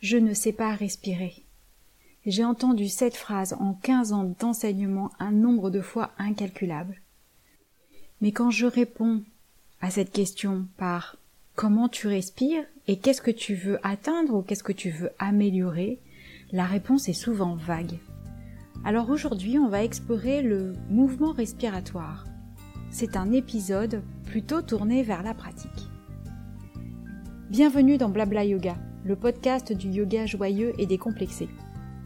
Je ne sais pas respirer. J'ai entendu cette phrase en quinze ans d'enseignement un nombre de fois incalculable. Mais quand je réponds à cette question par comment tu respires et qu'est-ce que tu veux atteindre ou qu'est-ce que tu veux améliorer, la réponse est souvent vague. Alors aujourd'hui, on va explorer le mouvement respiratoire. C'est un épisode plutôt tourné vers la pratique. Bienvenue dans Blabla Yoga, le podcast du yoga joyeux et décomplexé.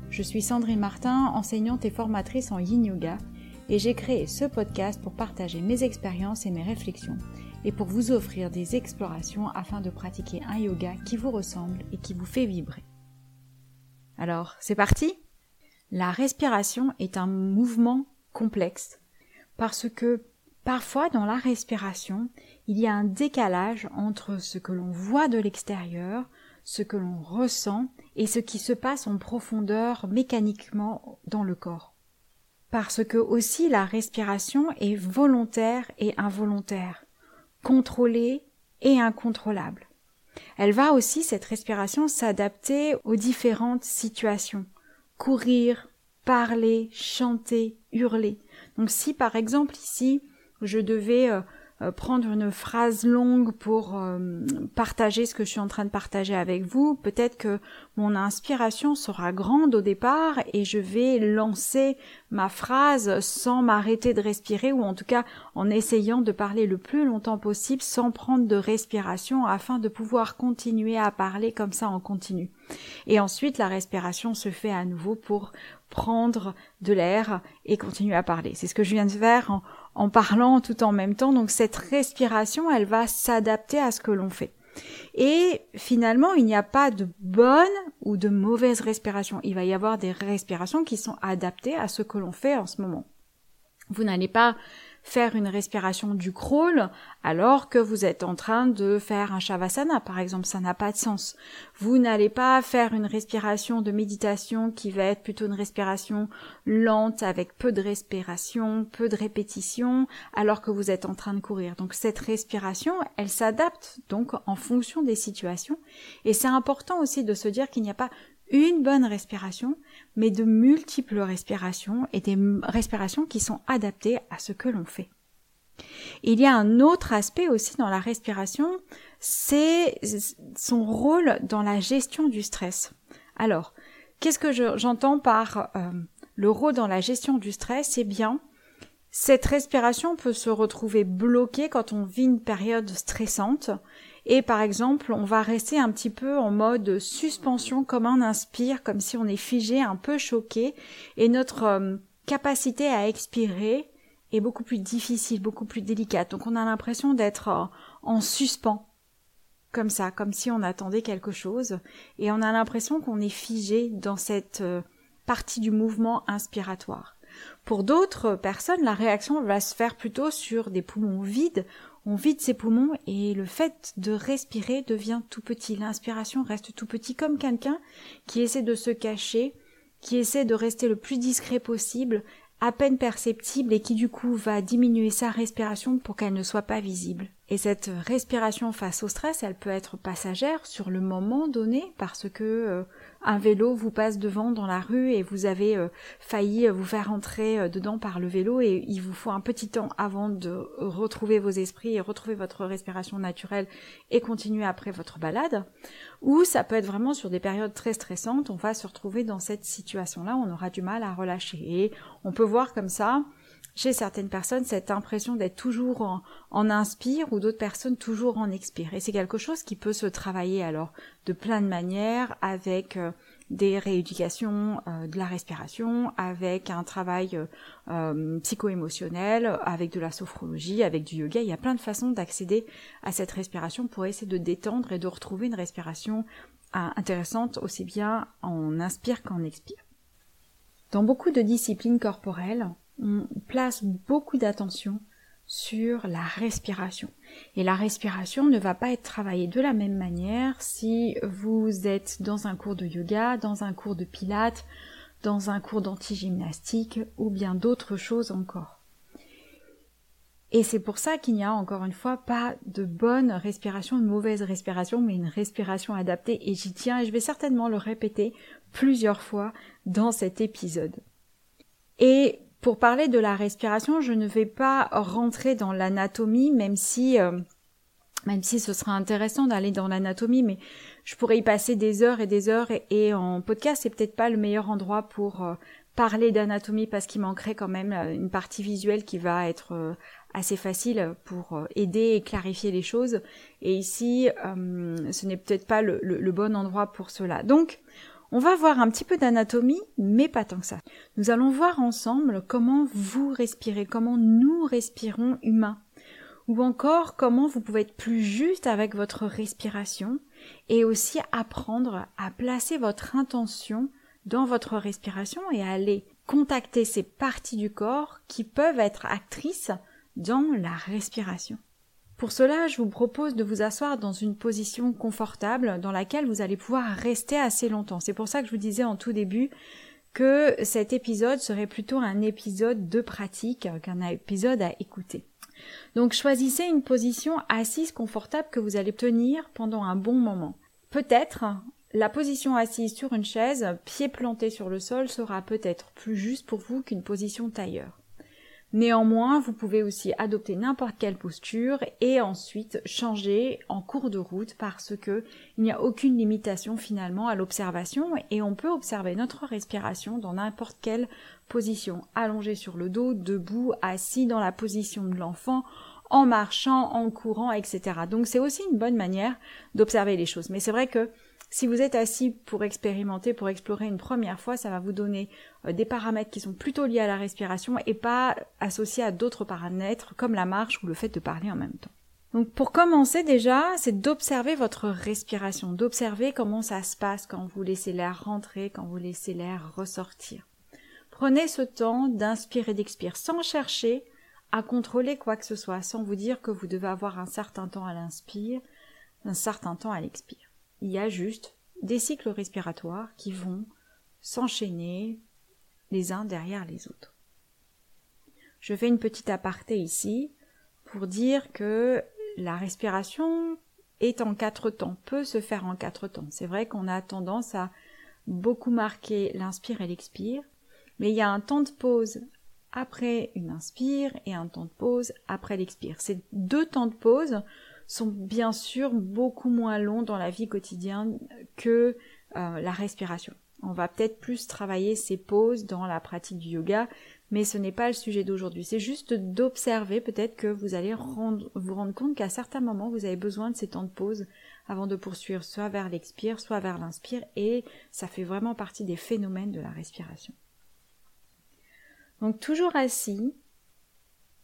Je suis Sandrine Martin, enseignante et formatrice en yin yoga, et j'ai créé ce podcast pour partager mes expériences et mes réflexions, et pour vous offrir des explorations afin de pratiquer un yoga qui vous ressemble et qui vous fait vibrer. Alors, c'est parti La respiration est un mouvement complexe, parce que parfois dans la respiration, il y a un décalage entre ce que l'on voit de l'extérieur, ce que l'on ressent et ce qui se passe en profondeur mécaniquement dans le corps. Parce que aussi la respiration est volontaire et involontaire, contrôlée et incontrôlable. Elle va aussi, cette respiration, s'adapter aux différentes situations. Courir, parler, chanter, hurler. Donc si par exemple ici, je devais euh, prendre une phrase longue pour euh, partager ce que je suis en train de partager avec vous. Peut-être que mon inspiration sera grande au départ et je vais lancer ma phrase sans m'arrêter de respirer ou en tout cas en essayant de parler le plus longtemps possible sans prendre de respiration afin de pouvoir continuer à parler comme ça en continu. Et ensuite la respiration se fait à nouveau pour prendre de l'air et continuer à parler. C'est ce que je viens de faire en, en parlant tout en même temps. Donc cette respiration, elle va s'adapter à ce que l'on fait. Et finalement, il n'y a pas de bonne ou de mauvaise respiration. Il va y avoir des respirations qui sont adaptées à ce que l'on fait en ce moment. Vous n'allez pas faire une respiration du crawl alors que vous êtes en train de faire un shavasana, par exemple, ça n'a pas de sens. Vous n'allez pas faire une respiration de méditation qui va être plutôt une respiration lente avec peu de respiration, peu de répétition, alors que vous êtes en train de courir. Donc cette respiration, elle s'adapte donc en fonction des situations. Et c'est important aussi de se dire qu'il n'y a pas une bonne respiration, mais de multiples respirations et des respirations qui sont adaptées à ce que l'on fait. Il y a un autre aspect aussi dans la respiration, c'est son rôle dans la gestion du stress. Alors, qu'est-ce que j'entends par euh, le rôle dans la gestion du stress? Eh bien, cette respiration peut se retrouver bloquée quand on vit une période stressante et par exemple, on va rester un petit peu en mode suspension, comme on inspire, comme si on est figé, un peu choqué, et notre euh, capacité à expirer est beaucoup plus difficile, beaucoup plus délicate. Donc on a l'impression d'être euh, en suspens, comme ça, comme si on attendait quelque chose, et on a l'impression qu'on est figé dans cette euh, partie du mouvement inspiratoire. Pour d'autres personnes, la réaction va se faire plutôt sur des poumons vides on vide ses poumons et le fait de respirer devient tout petit. L'inspiration reste tout petit comme quelqu'un qui essaie de se cacher, qui essaie de rester le plus discret possible, à peine perceptible et qui du coup va diminuer sa respiration pour qu'elle ne soit pas visible. Et cette respiration face au stress, elle peut être passagère sur le moment donné parce que euh, un vélo vous passe devant dans la rue et vous avez euh, failli vous faire entrer euh, dedans par le vélo et il vous faut un petit temps avant de retrouver vos esprits et retrouver votre respiration naturelle et continuer après votre balade. Ou ça peut être vraiment sur des périodes très stressantes, on va se retrouver dans cette situation-là, on aura du mal à relâcher. Et on peut voir comme ça chez certaines personnes cette impression d'être toujours en, inspire ou d'autres personnes toujours en expire. Et c'est quelque chose qui peut se travailler alors de plein de manières avec euh, des rééducations euh, de la respiration, avec un travail euh, psycho-émotionnel, avec de la sophrologie, avec du yoga. Il y a plein de façons d'accéder à cette respiration pour essayer de détendre et de retrouver une respiration intéressante aussi bien en inspire qu'en expire. Dans beaucoup de disciplines corporelles, on place beaucoup d'attention sur la respiration. Et la respiration ne va pas être travaillée de la même manière si vous êtes dans un cours de yoga, dans un cours de pilates, dans un cours d'anti-gymnastique ou bien d'autres choses encore. Et c'est pour ça qu'il n'y a encore une fois pas de bonne respiration, de mauvaise respiration, mais une respiration adaptée. Et j'y tiens et je vais certainement le répéter plusieurs fois dans cet épisode. Et pour parler de la respiration, je ne vais pas rentrer dans l'anatomie, même si euh, même si ce sera intéressant d'aller dans l'anatomie, mais je pourrais y passer des heures et des heures et, en podcast c'est peut-être pas le meilleur endroit pour euh, parler d'anatomie parce qu'il manquerait quand même euh, une partie visuelle qui va être assez facile pour aider et clarifier les choses. Et ici, ce n'est peut-être pas le, bon endroit pour cela. Donc, on va voir un petit peu d'anatomie, mais pas tant que ça. Nous allons voir ensemble comment vous respirez, comment nous respirons humains, ou encore comment vous pouvez être plus juste avec votre respiration, et aussi apprendre à placer votre intention dans votre respiration et à aller contacter ces parties du corps qui peuvent être actrices dans la respiration. Pour cela, je vous propose de vous asseoir dans une position confortable dans laquelle vous allez pouvoir rester assez longtemps. C'est pour ça que je vous disais en tout début que cet épisode serait plutôt un épisode de pratique qu'un épisode à écouter. Donc choisissez une position assise confortable que vous allez tenir pendant un bon moment. Peut-être la position assise sur une chaise, pied planté sur le sol, sera peut-être plus juste pour vous qu'une position tailleur. Néanmoins, vous pouvez aussi adopter n'importe quelle posture et ensuite changer en cours de route parce que il n'y a aucune limitation finalement à l'observation et on peut observer notre respiration dans n'importe quelle position, allongé sur le dos, debout, assis dans la position de l'enfant, en marchant, en courant, etc. Donc c'est aussi une bonne manière d'observer les choses. Mais c'est vrai que si vous êtes assis pour expérimenter, pour explorer une première fois, ça va vous donner euh, des paramètres qui sont plutôt liés à la respiration et pas associés à d'autres paramètres comme la marche ou le fait de parler en même temps. Donc pour commencer déjà, c'est d'observer votre respiration, d'observer comment ça se passe quand vous laissez l'air rentrer, quand vous laissez l'air ressortir. Prenez ce temps d'inspirer d'expirer sans chercher à contrôler quoi que ce soit, sans vous dire que vous devez avoir un certain temps à l'inspire, un certain temps à l'expire il y a juste des cycles respiratoires qui vont s'enchaîner les uns derrière les autres. Je fais une petite aparté ici pour dire que la respiration est en quatre temps, peut se faire en quatre temps. C'est vrai qu'on a tendance à beaucoup marquer l'inspire et l'expire, mais il y a un temps de pause après une inspire et un temps de pause après l'expire. Ces deux temps de pause sont bien sûr beaucoup moins longs dans la vie quotidienne que euh, la respiration. On va peut-être plus travailler ces pauses dans la pratique du yoga, mais ce n'est pas le sujet d'aujourd'hui. C'est juste d'observer peut-être que vous allez vous rendre compte qu'à certains moments, vous avez besoin de ces temps de pause avant de poursuivre soit vers l'expire, soit vers l'inspire, et ça fait vraiment partie des phénomènes de la respiration. Donc toujours assis,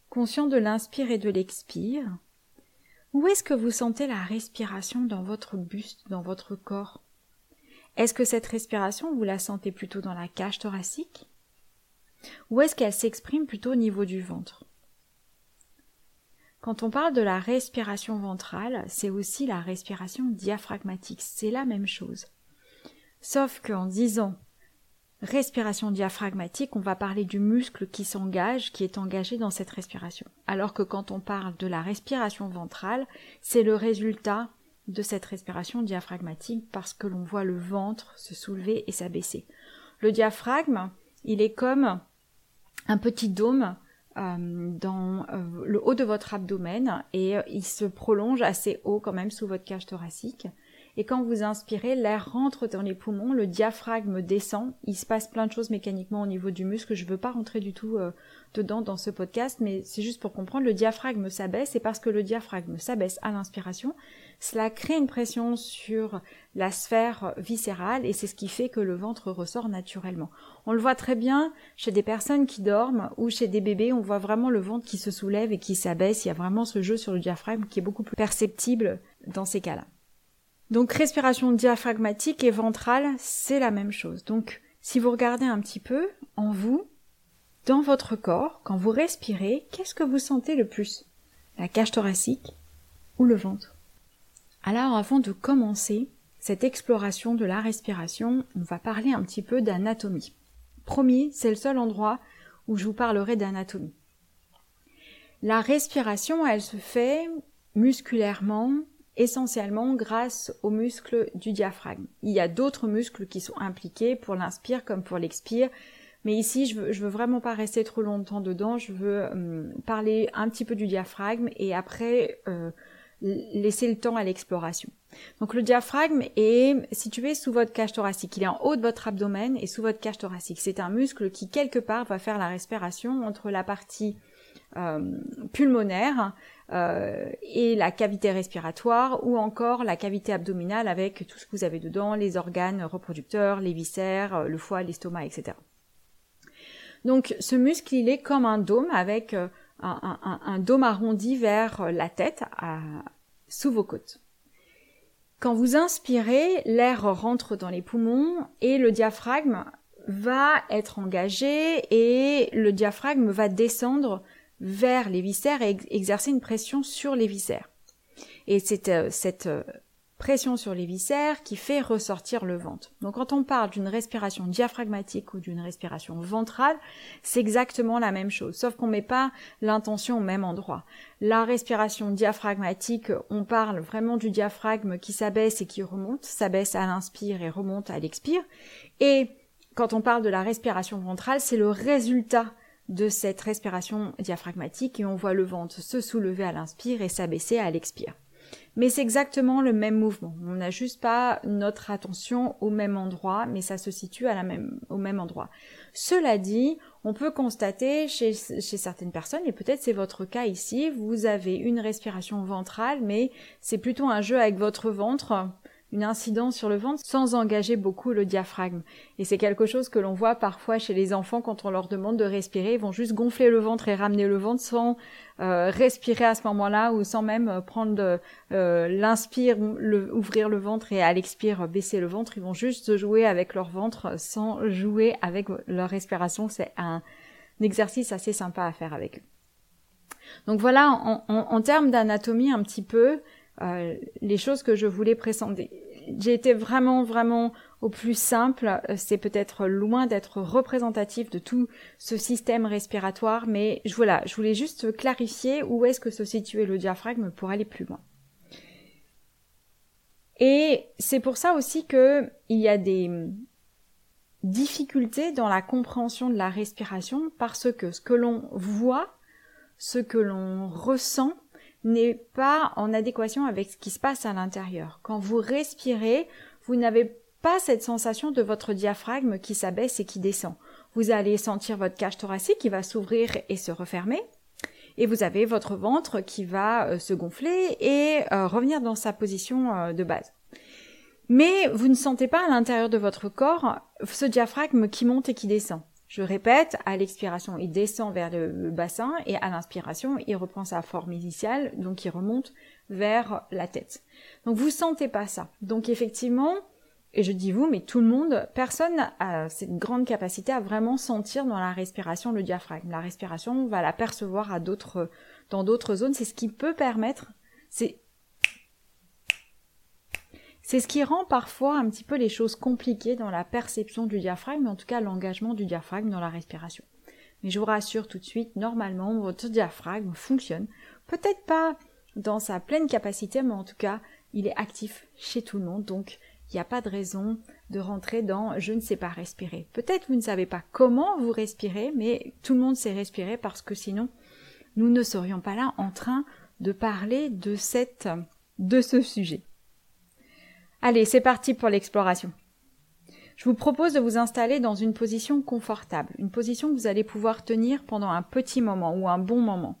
conscient de l'inspire et de l'expire, où est-ce que vous sentez la respiration dans votre buste, dans votre corps? Est-ce que cette respiration, vous la sentez plutôt dans la cage thoracique? Ou est-ce qu'elle s'exprime plutôt au niveau du ventre? Quand on parle de la respiration ventrale, c'est aussi la respiration diaphragmatique, c'est la même chose. Sauf qu'en disant respiration diaphragmatique, on va parler du muscle qui s'engage, qui est engagé dans cette respiration. Alors que quand on parle de la respiration ventrale, c'est le résultat de cette respiration diaphragmatique parce que l'on voit le ventre se soulever et s'abaisser. Le diaphragme, il est comme un petit dôme euh, dans euh, le haut de votre abdomen et euh, il se prolonge assez haut quand même sous votre cage thoracique. Et quand vous inspirez, l'air rentre dans les poumons, le diaphragme descend. Il se passe plein de choses mécaniquement au niveau du muscle. Je ne veux pas rentrer du tout euh, dedans dans ce podcast, mais c'est juste pour comprendre. Le diaphragme s'abaisse et parce que le diaphragme s'abaisse à l'inspiration, cela crée une pression sur la sphère viscérale et c'est ce qui fait que le ventre ressort naturellement. On le voit très bien chez des personnes qui dorment ou chez des bébés, on voit vraiment le ventre qui se soulève et qui s'abaisse. Il y a vraiment ce jeu sur le diaphragme qui est beaucoup plus perceptible dans ces cas-là. Donc respiration diaphragmatique et ventrale, c'est la même chose. Donc si vous regardez un petit peu en vous, dans votre corps, quand vous respirez, qu'est-ce que vous sentez le plus? La cage thoracique ou le ventre? Alors avant de commencer cette exploration de la respiration, on va parler un petit peu d'anatomie. Promis, c'est le seul endroit où je vous parlerai d'anatomie. La respiration, elle se fait musculairement, essentiellement grâce aux muscles du diaphragme. Il y a d'autres muscles qui sont impliqués pour l'inspire comme pour l'expire, mais ici je veux, veux vraiment pas rester trop longtemps dedans, je veux hum, parler un petit peu du diaphragme et après euh, laisser le temps à l'exploration. Donc le diaphragme est situé sous votre cage thoracique, il est en haut de votre abdomen et sous votre cage thoracique. C'est un muscle qui quelque part va faire la respiration entre la partie euh, pulmonaire euh, et la cavité respiratoire ou encore la cavité abdominale avec tout ce que vous avez dedans, les organes reproducteurs, les viscères, euh, le foie, l'estomac, etc. Donc ce muscle, il est comme un dôme avec un, un, dôme arrondi vers la tête, sous vos côtes. Quand vous inspirez, l'air rentre dans les poumons et le diaphragme va être engagé et le diaphragme va descendre vers les viscères et exercer une pression sur les viscères. Et c'est euh, cette euh, pression sur les viscères qui fait ressortir le ventre. Donc quand on parle d'une respiration diaphragmatique ou d'une respiration ventrale, c'est exactement la même chose, sauf qu'on met pas l'intention au même endroit. La respiration diaphragmatique, on parle vraiment du diaphragme qui s'abaisse et qui remonte, s'abaisse à l'inspire et remonte à l'expire. Et quand on parle de la respiration ventrale, c'est le résultat de cette respiration diaphragmatique et on voit le ventre se soulever à l'inspire et s'abaisser à l'expire. Mais c'est exactement le même mouvement. On n'a juste pas notre attention au même endroit, mais ça se situe au même endroit. Cela dit, on peut constater chez certaines personnes, et peut-être c'est votre cas ici, vous avez une respiration ventrale, mais c'est plutôt un jeu avec votre ventre une incidence sur le ventre sans engager beaucoup le diaphragme. Et c'est quelque chose que l'on voit parfois chez les enfants quand on leur demande de respirer, ils vont juste gonfler le ventre et ramener le ventre sans euh, respirer à ce moment-là ou sans même euh, prendre euh, l'inspire, ouvrir le ventre et à l'expire baisser le ventre. Ils vont juste jouer avec leur ventre sans jouer avec leur respiration. C'est un, exercice assez sympa à faire avec eux. Donc voilà, en termes d'anatomie un petit peu, euh, les choses que je voulais présenter. J'ai été vraiment, vraiment au plus simple. Euh, c'est peut-être loin d'être représentatif de tout ce système respiratoire, mais je, voilà, je voulais juste clarifier où est-ce que se situait le diaphragme pour aller plus loin. Et c'est pour ça aussi que il y a des difficultés dans la compréhension de la respiration parce que ce que l'on voit, ce que l'on ressent, n'est pas en adéquation avec ce qui se passe à l'intérieur. Quand vous respirez, vous n'avez pas cette sensation de votre diaphragme qui s'abaisse et qui descend. Vous allez sentir votre cage thoracique qui va s'ouvrir et se refermer. Et vous avez votre ventre qui va euh, se gonfler et euh, revenir dans sa position euh, de base. Mais vous ne sentez pas à l'intérieur de votre corps ce diaphragme qui monte et qui descend. Je répète, à l'expiration, il descend vers le bassin et à l'inspiration, il reprend sa forme initiale, donc il remonte vers la tête. Donc vous sentez pas ça. Donc effectivement, et je dis vous, mais tout le monde, personne a cette grande capacité à vraiment sentir dans la respiration le diaphragme. La respiration, on va la percevoir à d'autres, dans d'autres zones. C'est ce qui peut permettre, c'est c'est ce qui rend parfois un petit peu les choses compliquées dans la perception du diaphragme, mais en tout cas l'engagement du diaphragme dans la respiration. Mais je vous rassure tout de suite, normalement, votre diaphragme fonctionne. Peut-être pas dans sa pleine capacité, mais en tout cas, il est actif chez tout le monde. Donc, il n'y a pas de raison de rentrer dans je ne sais pas respirer. Peut-être vous ne savez pas comment vous respirez, mais tout le monde sait respirer parce que sinon, nous ne serions pas là en train de parler de cette, de ce sujet. Allez, c'est parti pour l'exploration. Je vous propose de vous installer dans une position confortable, une position que vous allez pouvoir tenir pendant un petit moment ou un bon moment.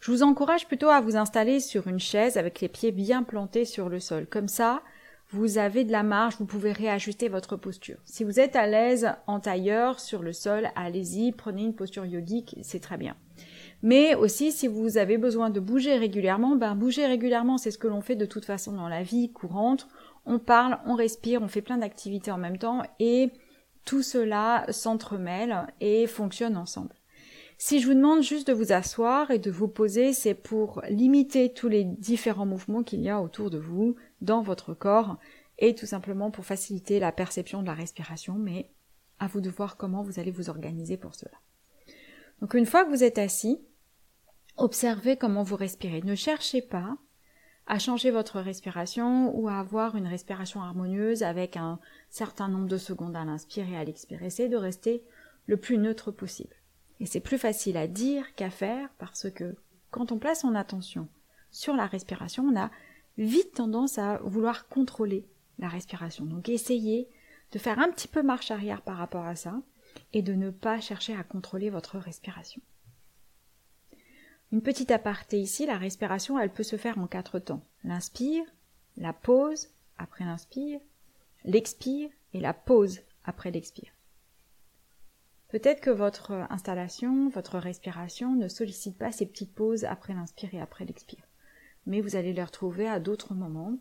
Je vous encourage plutôt à vous installer sur une chaise avec les pieds bien plantés sur le sol. Comme ça, vous avez de la marge, vous pouvez réajuster votre posture. Si vous êtes à l'aise en tailleur sur le sol, allez-y, prenez une posture yogique, c'est très bien. Mais aussi, si vous avez besoin de bouger régulièrement, ben bouger régulièrement, c'est ce que l'on fait de toute façon dans la vie courante on parle, on respire, on fait plein d'activités en même temps et tout cela s'entremêle et fonctionne ensemble. Si je vous demande juste de vous asseoir et de vous poser, c'est pour limiter tous les différents mouvements qu'il y a autour de vous, dans votre corps, et tout simplement pour faciliter la perception de la respiration, mais à vous de voir comment vous allez vous organiser pour cela. Donc une fois que vous êtes assis, observez comment vous respirez. Ne cherchez pas à changer votre respiration ou à avoir une respiration harmonieuse avec un certain nombre de secondes à l'inspirer et à l'expirer. Essayez de rester le plus neutre possible. Et c'est plus facile à dire qu'à faire parce que quand on place son attention sur la respiration, on a vite tendance à vouloir contrôler la respiration. Donc essayez de faire un petit peu marche arrière par rapport à ça et de ne pas chercher à contrôler votre respiration. Une petite aparté ici, la respiration, elle peut se faire en quatre temps. L'inspire, la pause après l'inspire, l'expire et la pause après l'expire. Peut-être que votre installation, votre respiration ne sollicite pas ces petites pauses après l'inspire et après l'expire. Mais vous allez les retrouver à d'autres moments.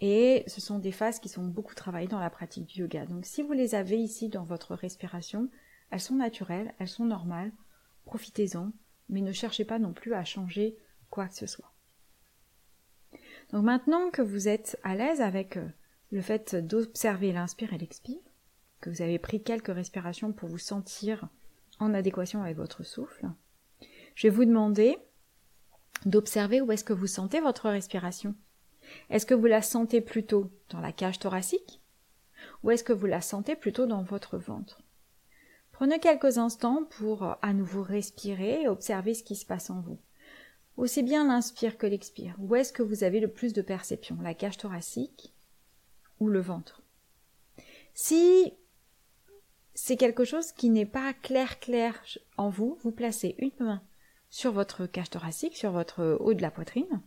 Et ce sont des phases qui sont beaucoup travaillées dans la pratique du yoga. Donc si vous les avez ici dans votre respiration, elles sont naturelles, elles sont normales, profitez-en, mais ne cherchez pas non plus à changer quoi que ce soit. Donc maintenant que vous êtes à l'aise avec euh, le fait d'observer l'inspire et l'expire, que vous avez pris quelques respirations pour vous sentir en adéquation avec votre souffle, je vais vous demander d'observer où est-ce que vous sentez votre respiration. Est-ce que vous la sentez plutôt dans la cage thoracique ou est-ce que vous la sentez plutôt dans votre ventre? Prenez quelques instants pour à nouveau respirer et observer ce qui se passe en vous. Aussi bien l'inspire que l'expire. Où est-ce que vous avez le plus de perception? La cage thoracique ou le ventre? Si c'est quelque chose qui n'est pas clair clair en vous, vous placez une main sur votre cage thoracique, sur votre haut de la poitrine,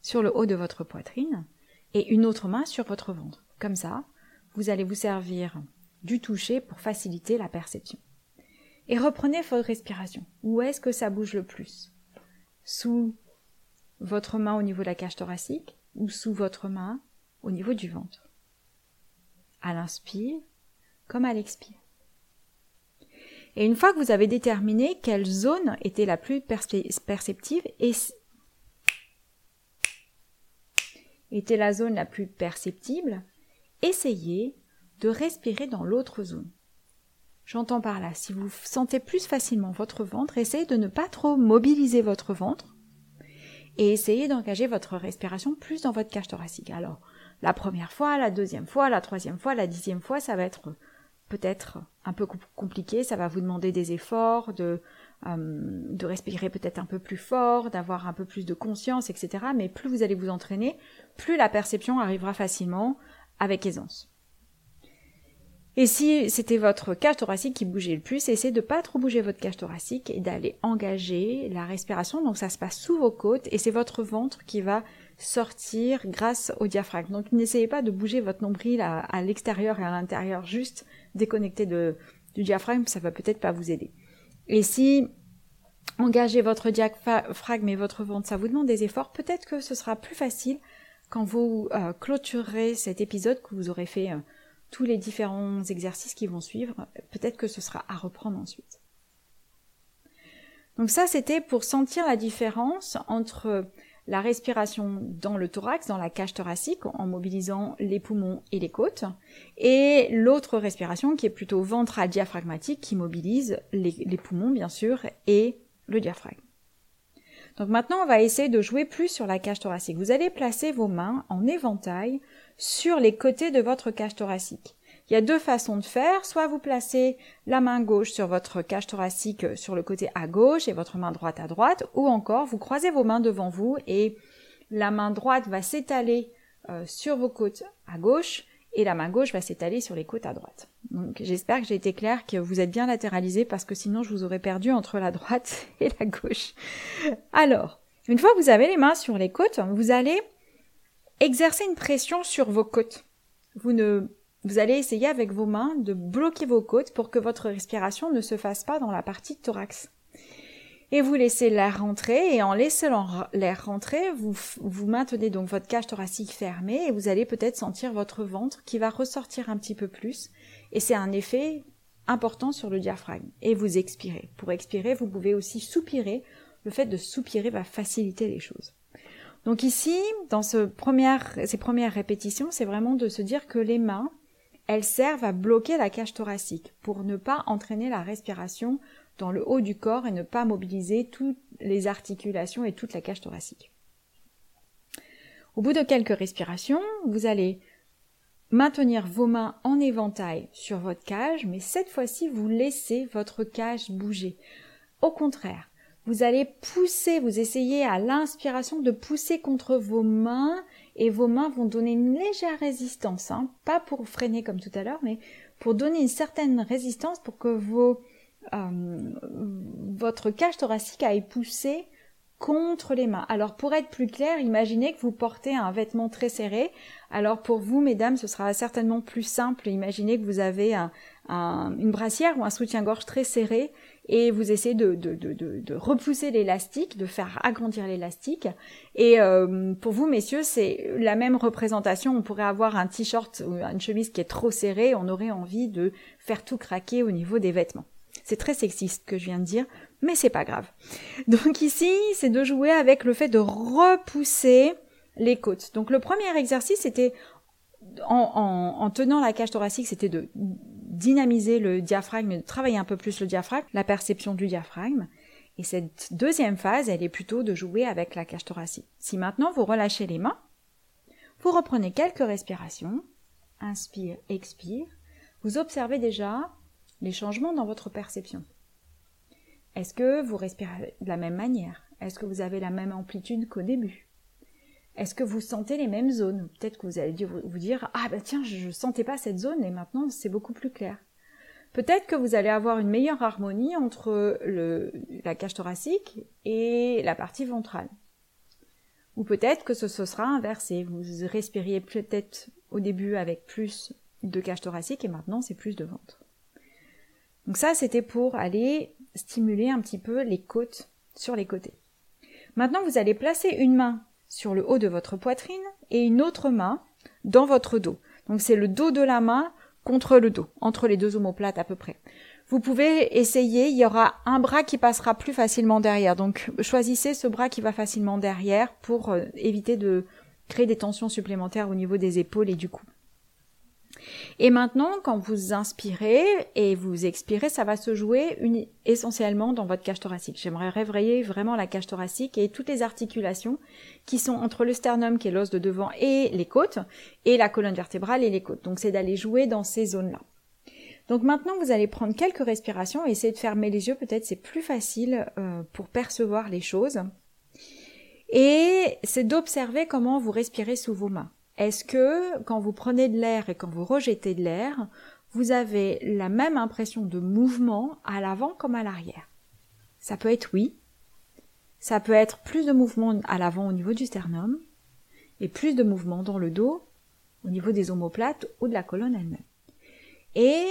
sur le haut de votre poitrine, et une autre main sur votre ventre. Comme ça, vous allez vous servir du toucher pour faciliter la perception. Et reprenez votre respiration. Où est-ce que ça bouge le plus? Sous votre main au niveau de la cage thoracique ou sous votre main au niveau du ventre? À l'inspire comme à l'expire. Et une fois que vous avez déterminé quelle zone était la plus perceptive et était la zone la plus perceptible, essayez de respirer dans l'autre zone. J'entends par là, si vous sentez plus facilement votre ventre, essayez de ne pas trop mobiliser votre ventre et essayez d'engager votre respiration plus dans votre cage thoracique. Alors, la première fois, la deuxième fois, la troisième fois, la dixième fois, ça va être peut-être un peu compliqué, ça va vous demander des efforts, de, euh, de respirer peut-être un peu plus fort, d'avoir un peu plus de conscience, etc. Mais plus vous allez vous entraîner, plus la perception arrivera facilement avec aisance. Et si c'était votre cage thoracique qui bougeait le plus, essayez de pas trop bouger votre cage thoracique et d'aller engager la respiration. Donc ça se passe sous vos côtes et c'est votre ventre qui va sortir grâce au diaphragme. Donc n'essayez pas de bouger votre nombril à, l'extérieur et à l'intérieur, juste déconnecté du diaphragme, ça va peut-être pas vous aider. Et si engager votre diaphragme et votre ventre, ça vous demande des efforts, peut-être que ce sera plus facile quand vous euh, clôturerez cet épisode, que vous aurez fait euh, tous les différents exercices qui vont suivre, peut-être que ce sera à reprendre ensuite. Donc ça, c'était pour sentir la différence entre la respiration dans le thorax, dans la cage thoracique, en mobilisant les poumons et les côtes, et l'autre respiration qui est plutôt ventrale diaphragmatique, qui mobilise les, les poumons, bien sûr, et le diaphragme. Donc maintenant, on va essayer de jouer plus sur la cage thoracique. Vous allez placer vos mains en éventail sur les côtés de votre cage thoracique. Il y a deux façons de faire. Soit vous placez la main gauche sur votre cage thoracique euh, sur le côté à gauche et votre main droite à droite, ou encore vous croisez vos mains devant vous et la main droite va s'étaler euh, sur vos côtes à gauche et la main gauche va s'étaler sur les côtes à droite. Donc j'espère que j'ai été clair, que vous êtes bien latéralisé parce que sinon je vous aurais perdu entre la droite et la gauche. Alors, une fois que vous avez les mains sur les côtes, vous allez exercer une pression sur vos côtes. Vous ne vous allez essayer avec vos mains de bloquer vos côtes pour que votre respiration ne se fasse pas dans la partie thorax et vous laissez l'air rentrer et en laissant l'air rentrer, vous, vous maintenez donc votre cage thoracique fermée et vous allez peut-être sentir votre ventre qui va ressortir un petit peu plus et c'est un effet important sur le diaphragme et vous expirez. Pour expirer, vous pouvez aussi soupirer. Le fait de soupirer va faciliter les choses. Donc ici, dans ces premières répétitions, c'est vraiment de se dire que les mains, elles servent à bloquer la cage thoracique pour ne pas entraîner la respiration dans le haut du corps et ne pas mobiliser toutes les articulations et toute la cage thoracique. Au bout de quelques respirations, vous allez maintenir vos mains en éventail sur votre cage, mais cette fois-ci, vous laissez votre cage bouger. Au contraire, vous allez pousser, vous essayez à l'inspiration de pousser contre vos mains et vos mains vont donner une légère résistance, hein. pas pour freiner comme tout à l'heure, mais pour donner une certaine résistance pour que vos, euh, votre cage thoracique aille pousser contre les mains. Alors pour être plus clair, imaginez que vous portez un vêtement très serré. Alors pour vous, mesdames, ce sera certainement plus simple. Imaginez que vous avez un, une brassière ou un soutien-gorge très serré et vous essayez de repousser l'élastique, de faire agrandir l'élastique. Et euh, pour vous, messieurs, c'est la même représentation. On pourrait avoir un t-shirt ou une chemise qui est trop serrée, on aurait envie de faire tout craquer au niveau des vêtements. C'est très sexiste que je viens de dire, mais c'est pas grave. Donc ici, c'est de jouer avec le fait de repousser les côtes. Donc le premier exercice, c'était en, en, tenant la cage thoracique, c'était de dynamiser le diaphragme, de travailler un peu plus le diaphragme, la perception du diaphragme. Et cette deuxième phase, elle est plutôt de jouer avec la cage thoracique. Si maintenant vous relâchez les mains, vous reprenez quelques respirations, inspire, expire, vous observez déjà les changements dans votre perception. Est-ce que vous respirez de la même manière? Est-ce que vous avez la même amplitude qu'au début? Est-ce que vous sentez les mêmes zones? Peut-être que vous allez vous dire Ah ben tiens, je ne sentais pas cette zone et maintenant c'est beaucoup plus clair. Peut-être que vous allez avoir une meilleure harmonie entre la cage thoracique et la partie ventrale. Ou peut-être que ce, ce sera inversé. Vous respiriez peut-être au début avec plus de cage thoracique et maintenant c'est plus de ventre. Donc ça, c'était pour aller stimuler un petit peu les côtes sur les côtés. Maintenant, vous allez placer une main sur le haut de votre poitrine et une autre main dans votre dos. Donc c'est le dos de la main contre le dos, entre les deux omoplates à peu près. Vous pouvez essayer, il y aura un bras qui passera plus facilement derrière. Donc choisissez ce bras qui va facilement derrière pour euh, éviter de créer des tensions supplémentaires au niveau des épaules et du cou. Et maintenant, quand vous inspirez et vous expirez, ça va se jouer essentiellement dans votre cage thoracique. J'aimerais réveiller vraiment la cage thoracique et toutes les articulations qui sont entre le sternum, qui est l'os de devant, et les côtes, et la colonne vertébrale et les côtes. Donc c'est d'aller jouer dans ces zones-là. Donc maintenant, vous allez prendre quelques respirations et essayer de fermer les yeux. Peut-être c'est plus facile euh, pour percevoir les choses. Et c'est d'observer comment vous respirez sous vos mains. Est-ce que quand vous prenez de l'air et quand vous rejetez de l'air, vous avez la même impression de mouvement à l'avant comme à l'arrière? Ça peut être oui. Ça peut être plus de mouvement à l'avant au niveau du sternum et plus de mouvement dans le dos au niveau des omoplates ou de la colonne elle-même. Et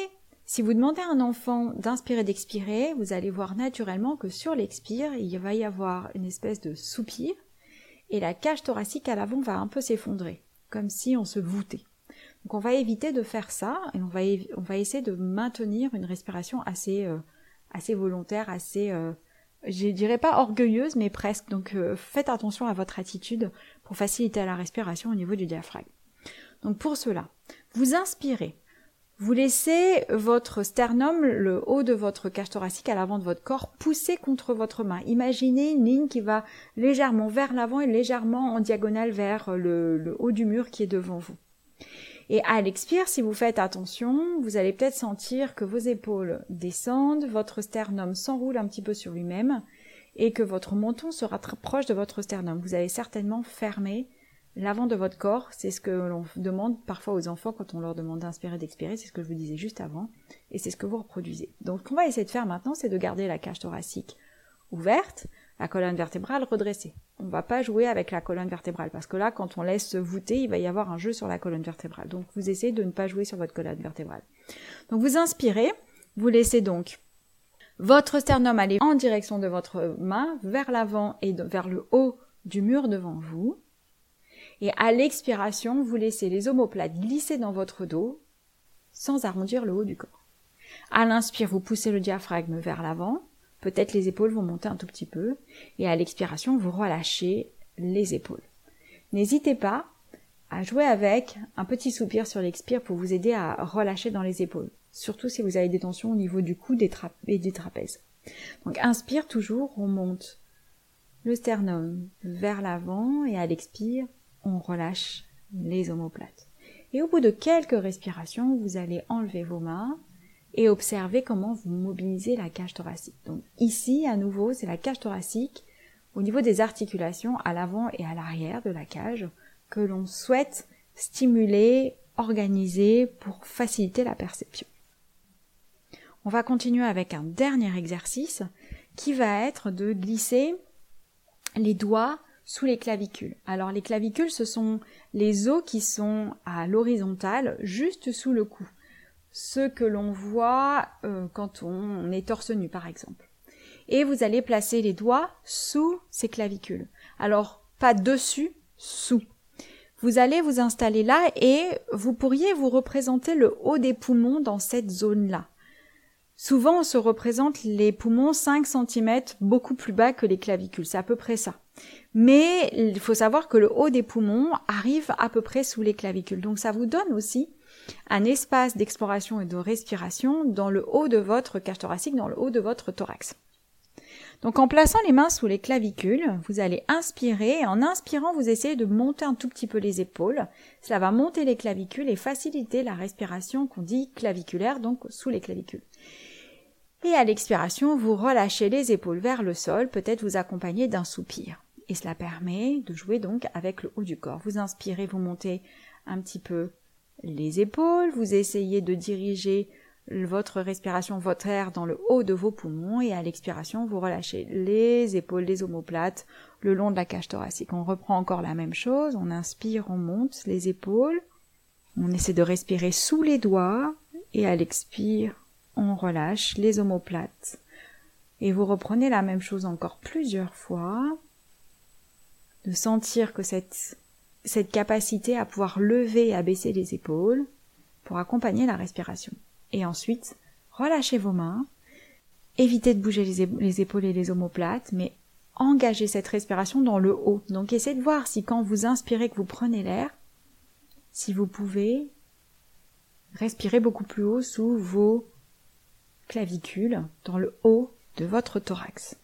si vous demandez à un enfant d'inspirer d'expirer, vous allez voir naturellement que sur l'expire, il va y avoir une espèce de soupir et la cage thoracique à l'avant va un peu s'effondrer comme si on se voûtait. Donc on va éviter de faire ça et on va, on va essayer de maintenir une respiration assez, euh, assez volontaire, assez, euh, je dirais pas orgueilleuse, mais presque. Donc euh, faites attention à votre attitude pour faciliter la respiration au niveau du diaphragme. Donc pour cela, vous inspirez. Vous laissez votre sternum, le haut de votre cage thoracique à l'avant de votre corps, pousser contre votre main. Imaginez une ligne qui va légèrement vers l'avant et légèrement en diagonale vers le, haut du mur qui est devant vous. Et à l'expire, si vous faites attention, vous allez peut-être sentir que vos épaules descendent, votre sternum s'enroule un petit peu sur lui-même et que votre menton sera très proche de votre sternum. Vous allez certainement fermer L'avant de votre corps, c'est ce que l'on demande parfois aux enfants quand on leur demande d'inspirer, d'expirer, c'est ce que je vous disais juste avant, et c'est ce que vous reproduisez. Donc ce qu'on va essayer de faire maintenant, c'est de garder la cage thoracique ouverte, la colonne vertébrale redressée. On ne va pas jouer avec la colonne vertébrale, parce que là, quand on laisse se voûter, il va y avoir un jeu sur la colonne vertébrale. Donc vous essayez de ne pas jouer sur votre colonne vertébrale. Donc vous inspirez, vous laissez donc votre sternum aller en direction de votre main, vers l'avant et vers le haut du mur devant vous. Et à l'expiration, vous laissez les omoplates glisser dans votre dos sans arrondir le haut du corps. À l'inspire, vous poussez le diaphragme vers l'avant. Peut-être les épaules vont monter un tout petit peu. Et à l'expiration, vous relâchez les épaules. N'hésitez pas à jouer avec un petit soupir sur l'expire pour vous aider à relâcher dans les épaules. Surtout si vous avez des tensions au niveau du cou et des trapèzes. Donc inspire toujours, on monte le sternum vers l'avant et à l'expire, relâche les omoplates. Et au bout de quelques respirations, vous allez enlever vos mains et observer comment vous mobilisez la cage thoracique. Donc ici, à nouveau, c'est la cage thoracique au niveau des articulations à l'avant et à l'arrière de la cage que l'on souhaite stimuler, organiser pour faciliter la perception. On va continuer avec un dernier exercice qui va être de glisser les doigts sous les clavicules. Alors les clavicules, ce sont les os qui sont à l'horizontale, juste sous le cou. Ce que l'on voit euh, quand on est torse nu, par exemple. Et vous allez placer les doigts sous ces clavicules. Alors, pas dessus, sous. Vous allez vous installer là et vous pourriez vous représenter le haut des poumons dans cette zone-là. Souvent, on se représente les poumons 5 cm beaucoup plus bas que les clavicules. C'est à peu près ça. Mais il faut savoir que le haut des poumons arrive à peu près sous les clavicules. Donc ça vous donne aussi un espace d'exploration et de respiration dans le haut de votre cage thoracique, dans le haut de votre thorax. Donc en plaçant les mains sous les clavicules, vous allez inspirer et en inspirant, vous essayez de monter un tout petit peu les épaules. Cela va monter les clavicules et faciliter la respiration qu'on dit claviculaire, donc sous les clavicules. Et à l'expiration, vous relâchez les épaules vers le sol, peut-être vous accompagner d'un soupir. Et cela permet de jouer donc avec le haut du corps. Vous inspirez, vous montez un petit peu les épaules, vous essayez de diriger votre respiration, votre air dans le haut de vos poumons et à l'expiration, vous relâchez les épaules, les omoplates le long de la cage thoracique. On reprend encore la même chose, on inspire, on monte les épaules, on essaie de respirer sous les doigts et à l'expire, on relâche les omoplates. Et vous reprenez la même chose encore plusieurs fois, de sentir que cette, capacité à pouvoir lever et à baisser les épaules pour accompagner la respiration. Et ensuite, relâchez vos mains, évitez de bouger les, les épaules et les omoplates, mais engagez cette respiration dans le haut. Donc essayez de voir si quand vous inspirez que vous prenez l'air, si vous pouvez respirer beaucoup plus haut sous vos clavicule dans le haut de votre thorax.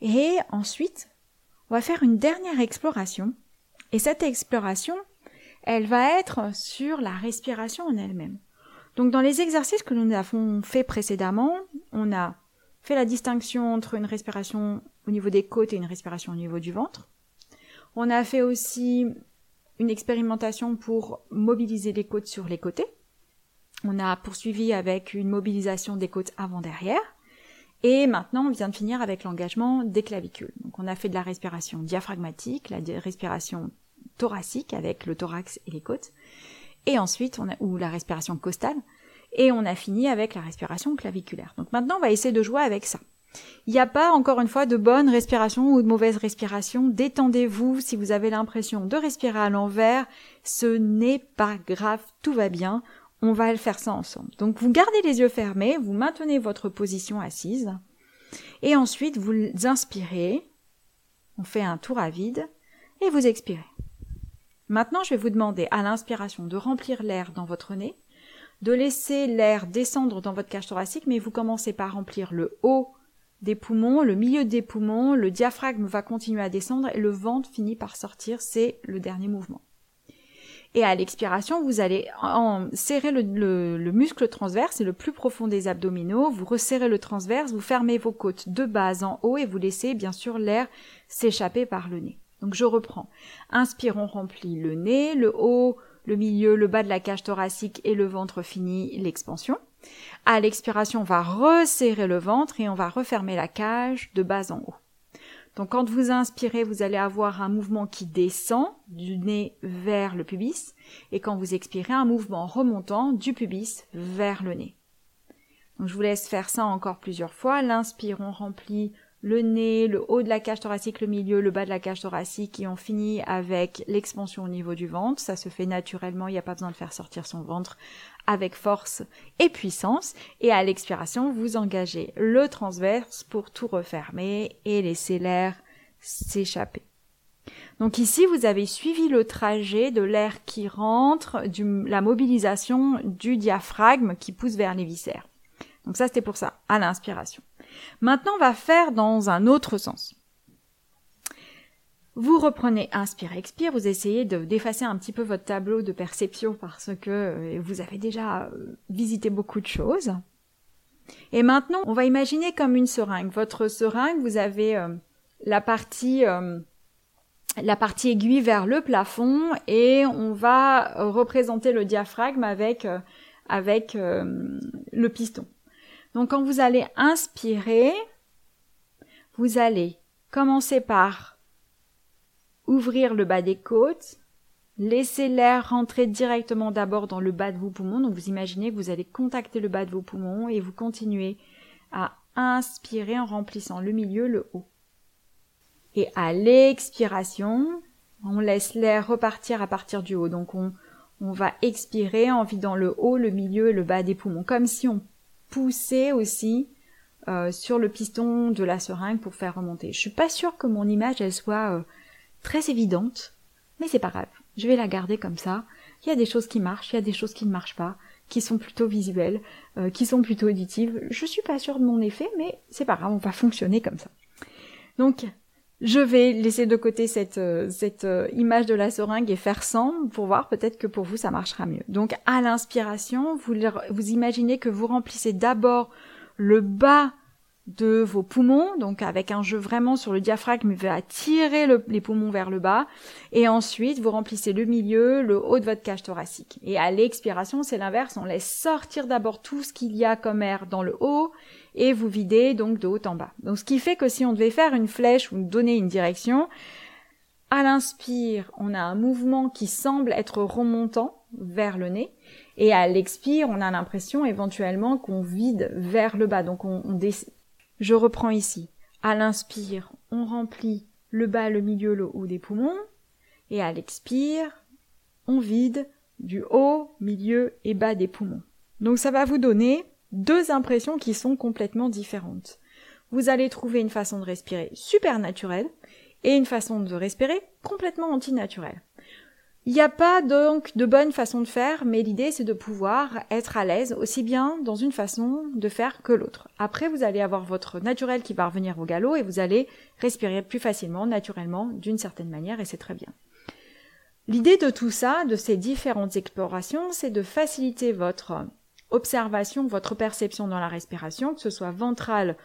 Et ensuite, on va faire une dernière exploration. Et cette exploration, elle va être sur la respiration en elle-même. Donc dans les exercices que nous avons fait précédemment, on a fait la distinction entre une respiration au niveau des côtes et une respiration au niveau du ventre. On a fait aussi une expérimentation pour mobiliser les côtes sur les côtés. On a poursuivi avec une mobilisation des côtes avant-derrière. Et maintenant, on vient de finir avec l'engagement des clavicules. Donc, on a fait de la respiration diaphragmatique, la respiration thoracique avec le thorax et les côtes. Et ensuite, on a, ou la respiration costale. Et on a fini avec la respiration claviculaire. Donc maintenant, on va essayer de jouer avec ça. Il n'y a pas, encore une fois, de bonne respiration ou de mauvaise respiration. Détendez-vous si vous avez l'impression de respirer à l'envers. Ce n'est pas grave, tout va bien on va le faire ça ensemble. Donc vous gardez les yeux fermés, vous maintenez votre position assise, et ensuite vous inspirez, on fait un tour à vide, et vous expirez. Maintenant, je vais vous demander à l'inspiration de remplir l'air dans votre nez, de laisser l'air descendre dans votre cage thoracique, mais vous commencez par remplir le haut des poumons, le milieu des poumons, le diaphragme va continuer à descendre et le ventre finit par sortir, c'est le dernier mouvement. Et à l'expiration, vous allez en serrer le, muscle transverse, c'est le plus profond des abdominaux. Vous resserrez le transverse, vous fermez vos côtes de bas en haut et vous laissez bien sûr l'air s'échapper par le nez. Donc je reprends. Inspire, on remplit le nez, le haut, le milieu, le bas de la cage thoracique et le ventre finit l'expansion. À l'expiration, on va resserrer le ventre et on va refermer la cage de bas en haut. Donc quand vous inspirez, vous allez avoir un mouvement qui descend du nez vers le pubis, et quand vous expirez, un mouvement remontant du pubis vers le nez. Donc je vous laisse faire ça encore plusieurs fois. L'inspire, on remplit le nez, le haut de la cage thoracique, le milieu, le bas de la cage thoracique et on finit avec l'expansion au niveau du ventre. Ça se fait naturellement, il n'y a pas besoin de faire sortir son ventre avec force et puissance. Et à l'expiration, vous engagez le transverse pour tout refermer et laisser l'air s'échapper. Donc ici, vous avez suivi le trajet de l'air qui rentre, du, la mobilisation du diaphragme qui pousse vers les viscères. Donc ça, c'était pour ça, à l'inspiration. Maintenant, on va faire dans un autre sens. Vous reprenez inspire, expire, vous essayez de d'effacer un petit peu votre tableau de perception parce que euh, vous avez déjà euh, visité beaucoup de choses. Et maintenant, on va imaginer comme une seringue. Votre seringue, vous avez euh, la partie la partie aiguille vers le plafond et on va représenter le diaphragme avec avec le piston. Donc quand vous allez inspirer, vous allez commencer par ouvrir le bas des côtes, laisser l'air rentrer directement d'abord dans le bas de vos poumons. Donc vous imaginez que vous allez contacter le bas de vos poumons et vous continuez à inspirer en remplissant le milieu, le haut. Et à l'expiration, on laisse l'air repartir à partir du haut. Donc on, va expirer en vidant le haut, le milieu et le bas des poumons, comme si on pousser aussi euh, sur le piston de la seringue pour faire remonter. Je suis pas sûre que mon image elle soit euh, très évidente, mais c'est pas grave. Je vais la garder comme ça. Il y a des choses qui marchent, il y a des choses qui ne marchent pas, qui sont plutôt visuelles, euh, qui sont plutôt auditives. Je suis pas sûre de mon effet, mais c'est pas grave, on va fonctionner comme ça. Donc je vais laisser de côté cette, euh, euh, image de la seringue et faire sans pour voir peut-être que pour vous ça marchera mieux. Donc à l'inspiration, vous, vous imaginez que vous remplissez d'abord le bas de vos poumons, donc avec un jeu vraiment sur le diaphragme, il va tirer les poumons vers le bas, et ensuite vous remplissez le milieu, le haut de votre cage thoracique. Et à l'expiration, c'est l'inverse, on laisse sortir d'abord tout ce qu'il y a comme air dans le haut, et vous videz donc de haut en bas. Donc ce qui fait que si on devait faire une flèche ou donner une direction, à l'inspire, on a un mouvement qui semble être remontant vers le nez, et à l'expire, on a l'impression éventuellement qu'on vide vers le bas. Donc on, on, je reprends ici. À l'inspire, on remplit le bas, le milieu, le haut des poumons. Et à l'expire, on vide du haut, milieu et bas des poumons. Donc ça va vous donner deux impressions qui sont complètement différentes. Vous allez trouver une façon de respirer super naturelle et une façon de respirer complètement antinaturelle. Il n'y a pas donc de bonne façon de faire, mais l'idée c'est de pouvoir être à l'aise aussi bien dans une façon de faire que l'autre. Après, vous allez avoir votre naturel qui va revenir au galop et vous allez respirer plus facilement, naturellement, d'une certaine manière et c'est très bien. L'idée de tout ça, de ces différentes explorations, c'est de faciliter votre observation, votre perception dans la respiration, que ce soit ventrale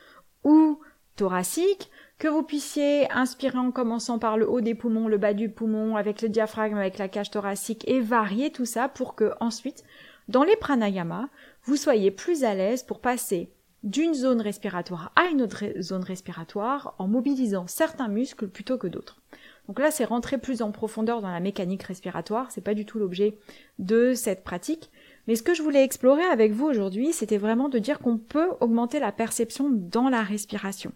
ou thoracique, que vous puissiez inspirer en commençant par le haut des poumons, le bas du poumon, avec le diaphragme, avec la cage thoracique, et varier tout ça pour que ensuite, dans les pranayamas, vous soyez plus à l'aise pour passer d'une zone respiratoire à une autre zone respiratoire en mobilisant certains muscles plutôt que d'autres. Donc là, c'est rentrer plus en profondeur dans la mécanique respiratoire, c'est pas du tout l'objet de cette pratique. Mais ce que je voulais explorer avec vous aujourd'hui, c'était vraiment de dire qu'on peut augmenter la perception dans la respiration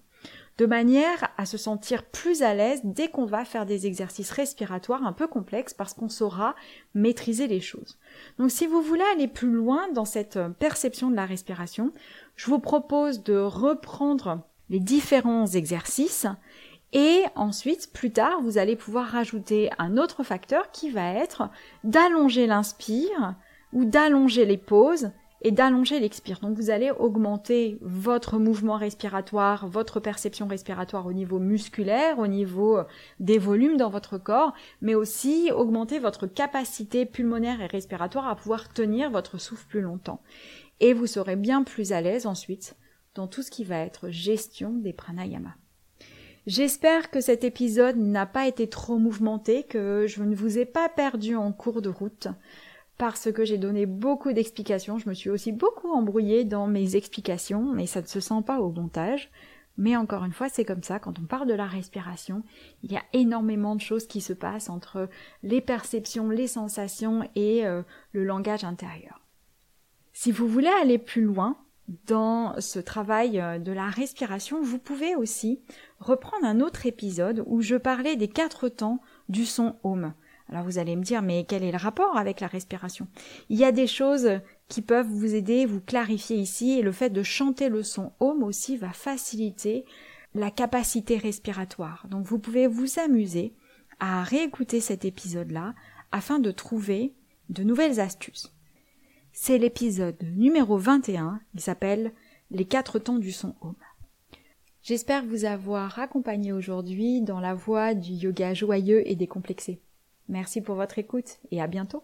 de manière à se sentir plus à l'aise dès qu'on va faire des exercices respiratoires un peu complexes parce qu'on saura maîtriser les choses. Donc si vous voulez aller plus loin dans cette perception de la respiration, je vous propose de reprendre les différents exercices et ensuite, plus tard, vous allez pouvoir rajouter un autre facteur qui va être d'allonger l'inspire ou d'allonger les pauses et d'allonger l'expire. Donc vous allez augmenter votre mouvement respiratoire, votre perception respiratoire au niveau musculaire, au niveau des volumes dans votre corps, mais aussi augmenter votre capacité pulmonaire et respiratoire à pouvoir tenir votre souffle plus longtemps. Et vous serez bien plus à l'aise ensuite dans tout ce qui va être gestion des pranayamas. J'espère que cet épisode n'a pas été trop mouvementé, que je ne vous ai pas perdu en cours de route parce que j'ai donné beaucoup d'explications. Je me suis aussi beaucoup embrouillée dans mes explications, mais ça ne se sent pas au montage. Mais encore une fois, c'est comme ça, quand on parle de la respiration, il y a énormément de choses qui se passent entre les perceptions, les sensations et euh, le langage intérieur. Si vous voulez aller plus loin dans ce travail euh, de la respiration, vous pouvez aussi reprendre un autre épisode où je parlais des quatre temps du son home. Alors vous allez me dire, mais quel est le rapport avec la respiration? Il y a des choses qui peuvent vous aider, vous clarifier ici, et le fait de chanter le son home aussi va faciliter la capacité respiratoire. Donc vous pouvez vous amuser à réécouter cet épisode-là afin de trouver de nouvelles astuces. C'est l'épisode numéro 21, il s'appelle les quatre tons du son Om. J'espère vous avoir accompagné aujourd'hui dans la voie du yoga joyeux et décomplexé. Merci pour votre écoute et à bientôt.